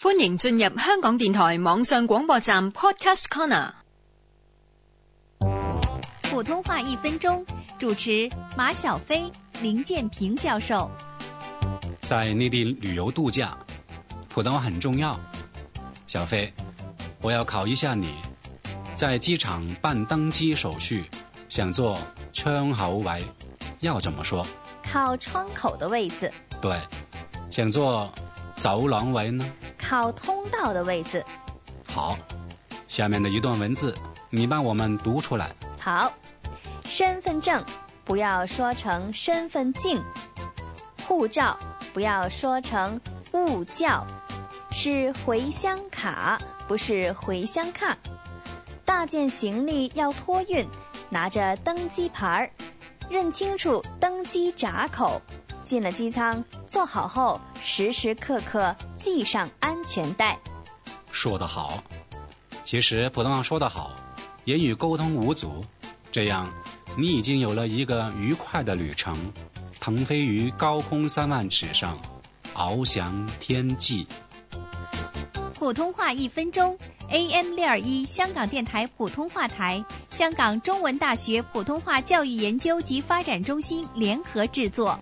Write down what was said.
欢迎进入香港电台网上广播站 Podcast Corner。普通话一分钟，主持马小飞、林建平教授。在内地旅游度假，普通话很重要。小飞，我要考一下你，在机场办登机手续，想坐窗口位，要怎么说？靠窗口的位置，对，想坐走廊位呢？靠通道的位置。好，下面的一段文字，你帮我们读出来。好，身份证不要说成身份证，护照不要说成物教，是回乡卡，不是回乡卡。大件行李要托运，拿着登机牌儿，认清楚登机闸口。进了机舱，坐好后时时刻刻系上安全带。说得好，其实普通话说得好，言语沟通无阻，这样你已经有了一个愉快的旅程，腾飞于高空三万尺上，翱翔天际。普通话一分钟，AM 六二一香港电台普通话台，香港中文大学普通话教育研究及发展中心联合制作。